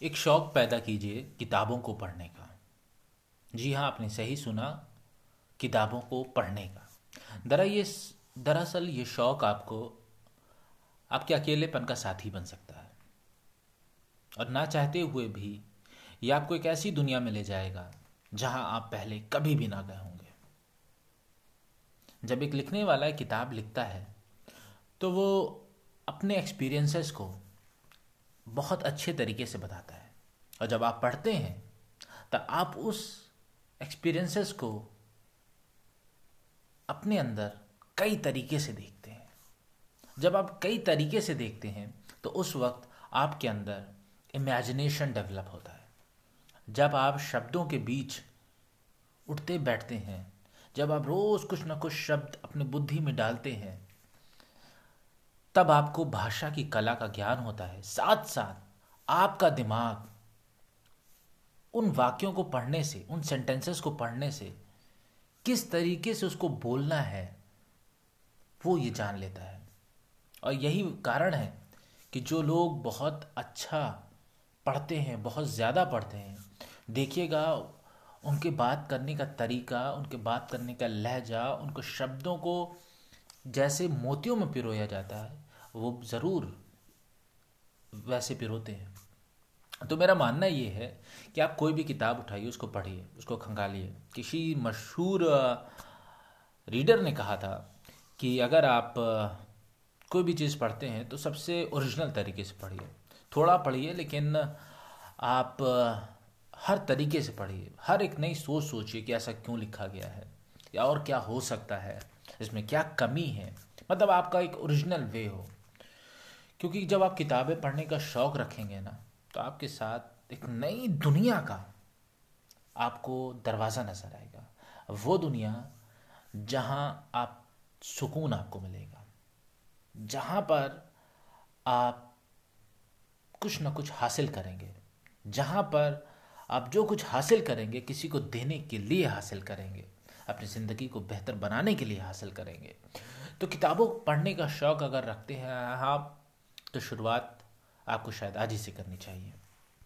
एक शौक़ पैदा कीजिए किताबों को पढ़ने का। जी हाँ आपने सही सुना, किताबों को पढ़ने का। दरा ये दरअसल ये शौक़ आपको, आपके अकेलेपन का साथी बन सकता है। और ना चाहते हुए भी ये आपको एक ऐसी दुनिया में ले जाएगा, जहाँ आप पहले कभी भी ना गए होंगे। जब एक लिखने वाला किताब लिखता है तो वो अपने एक्सपीरियंसेस को बहुत अच्छे तरीके से बताता है। और जब आप पढ़ते हैं तो आप उस एक्सपीरियंसेस को अपने अंदर कई तरीके से देखते हैं। जब आप कई तरीके से देखते हैं तो उस वक्त आपके अंदर इमेजिनेशन डेवलप होता है। जब आप शब्दों के बीच उठते बैठते हैं, जब आप रोज कुछ ना कुछ शब्द अपने बुद्धि में डालते हैं तब आपको भाषा की कला का ज्ञान होता है। साथ साथ आपका दिमाग उन वाक्यों को पढ़ने से, उन सेंटेंसेस को पढ़ने से किस तरीके से उसको बोलना है, वो ये जान लेता है। और यही कारण है कि जो लोग बहुत अच्छा पढ़ते हैं, बहुत ज़्यादा पढ़ते हैं, देखिएगा, उनके बात करने का तरीका, उनके बात करने का लहजा, उनको शब्दों को जैसे मोतियों में पिरोया जाता है, वो ज़रूर वैसे पिरोते हैं। तो मेरा मानना ये है कि आप कोई भी किताब उठाइए, उसको पढ़िए, उसको खंगालिए। किसी मशहूर रीडर ने कहा था कि अगर आप कोई भी चीज़ पढ़ते हैं तो सबसे ओरिजिनल तरीके से पढ़िए। थोड़ा पढ़िए, लेकिन आप हर तरीके से पढ़िए। हर एक नई सोच सोचिए कि ऐसा क्यों लिखा गया है, या और क्या हो सकता है। इसमें क्या कमी है। मतलब आपका एक ओरिजिनल वे हो। क्योंकि जब आप किताबें पढ़ने का शौक़ रखेंगे ना तो आपके साथ एक नई दुनिया का आपको दरवाज़ा नज़र आएगा। वो दुनिया जहाँ आप सुकून आपको मिलेगा। जहाँ पर आप कुछ ना कुछ हासिल करेंगे। जहाँ पर आप जो कुछ हासिल करेंगे, किसी को देने के लिए हासिल करेंगे। अपनी ज़िंदगी को बेहतर बनाने के लिए हासिल करेंगे। तो किताबों पढ़ने का शौक़ अगर रखते हैं आप तो शुरुआत आपको शायद आज ही से करनी चाहिए।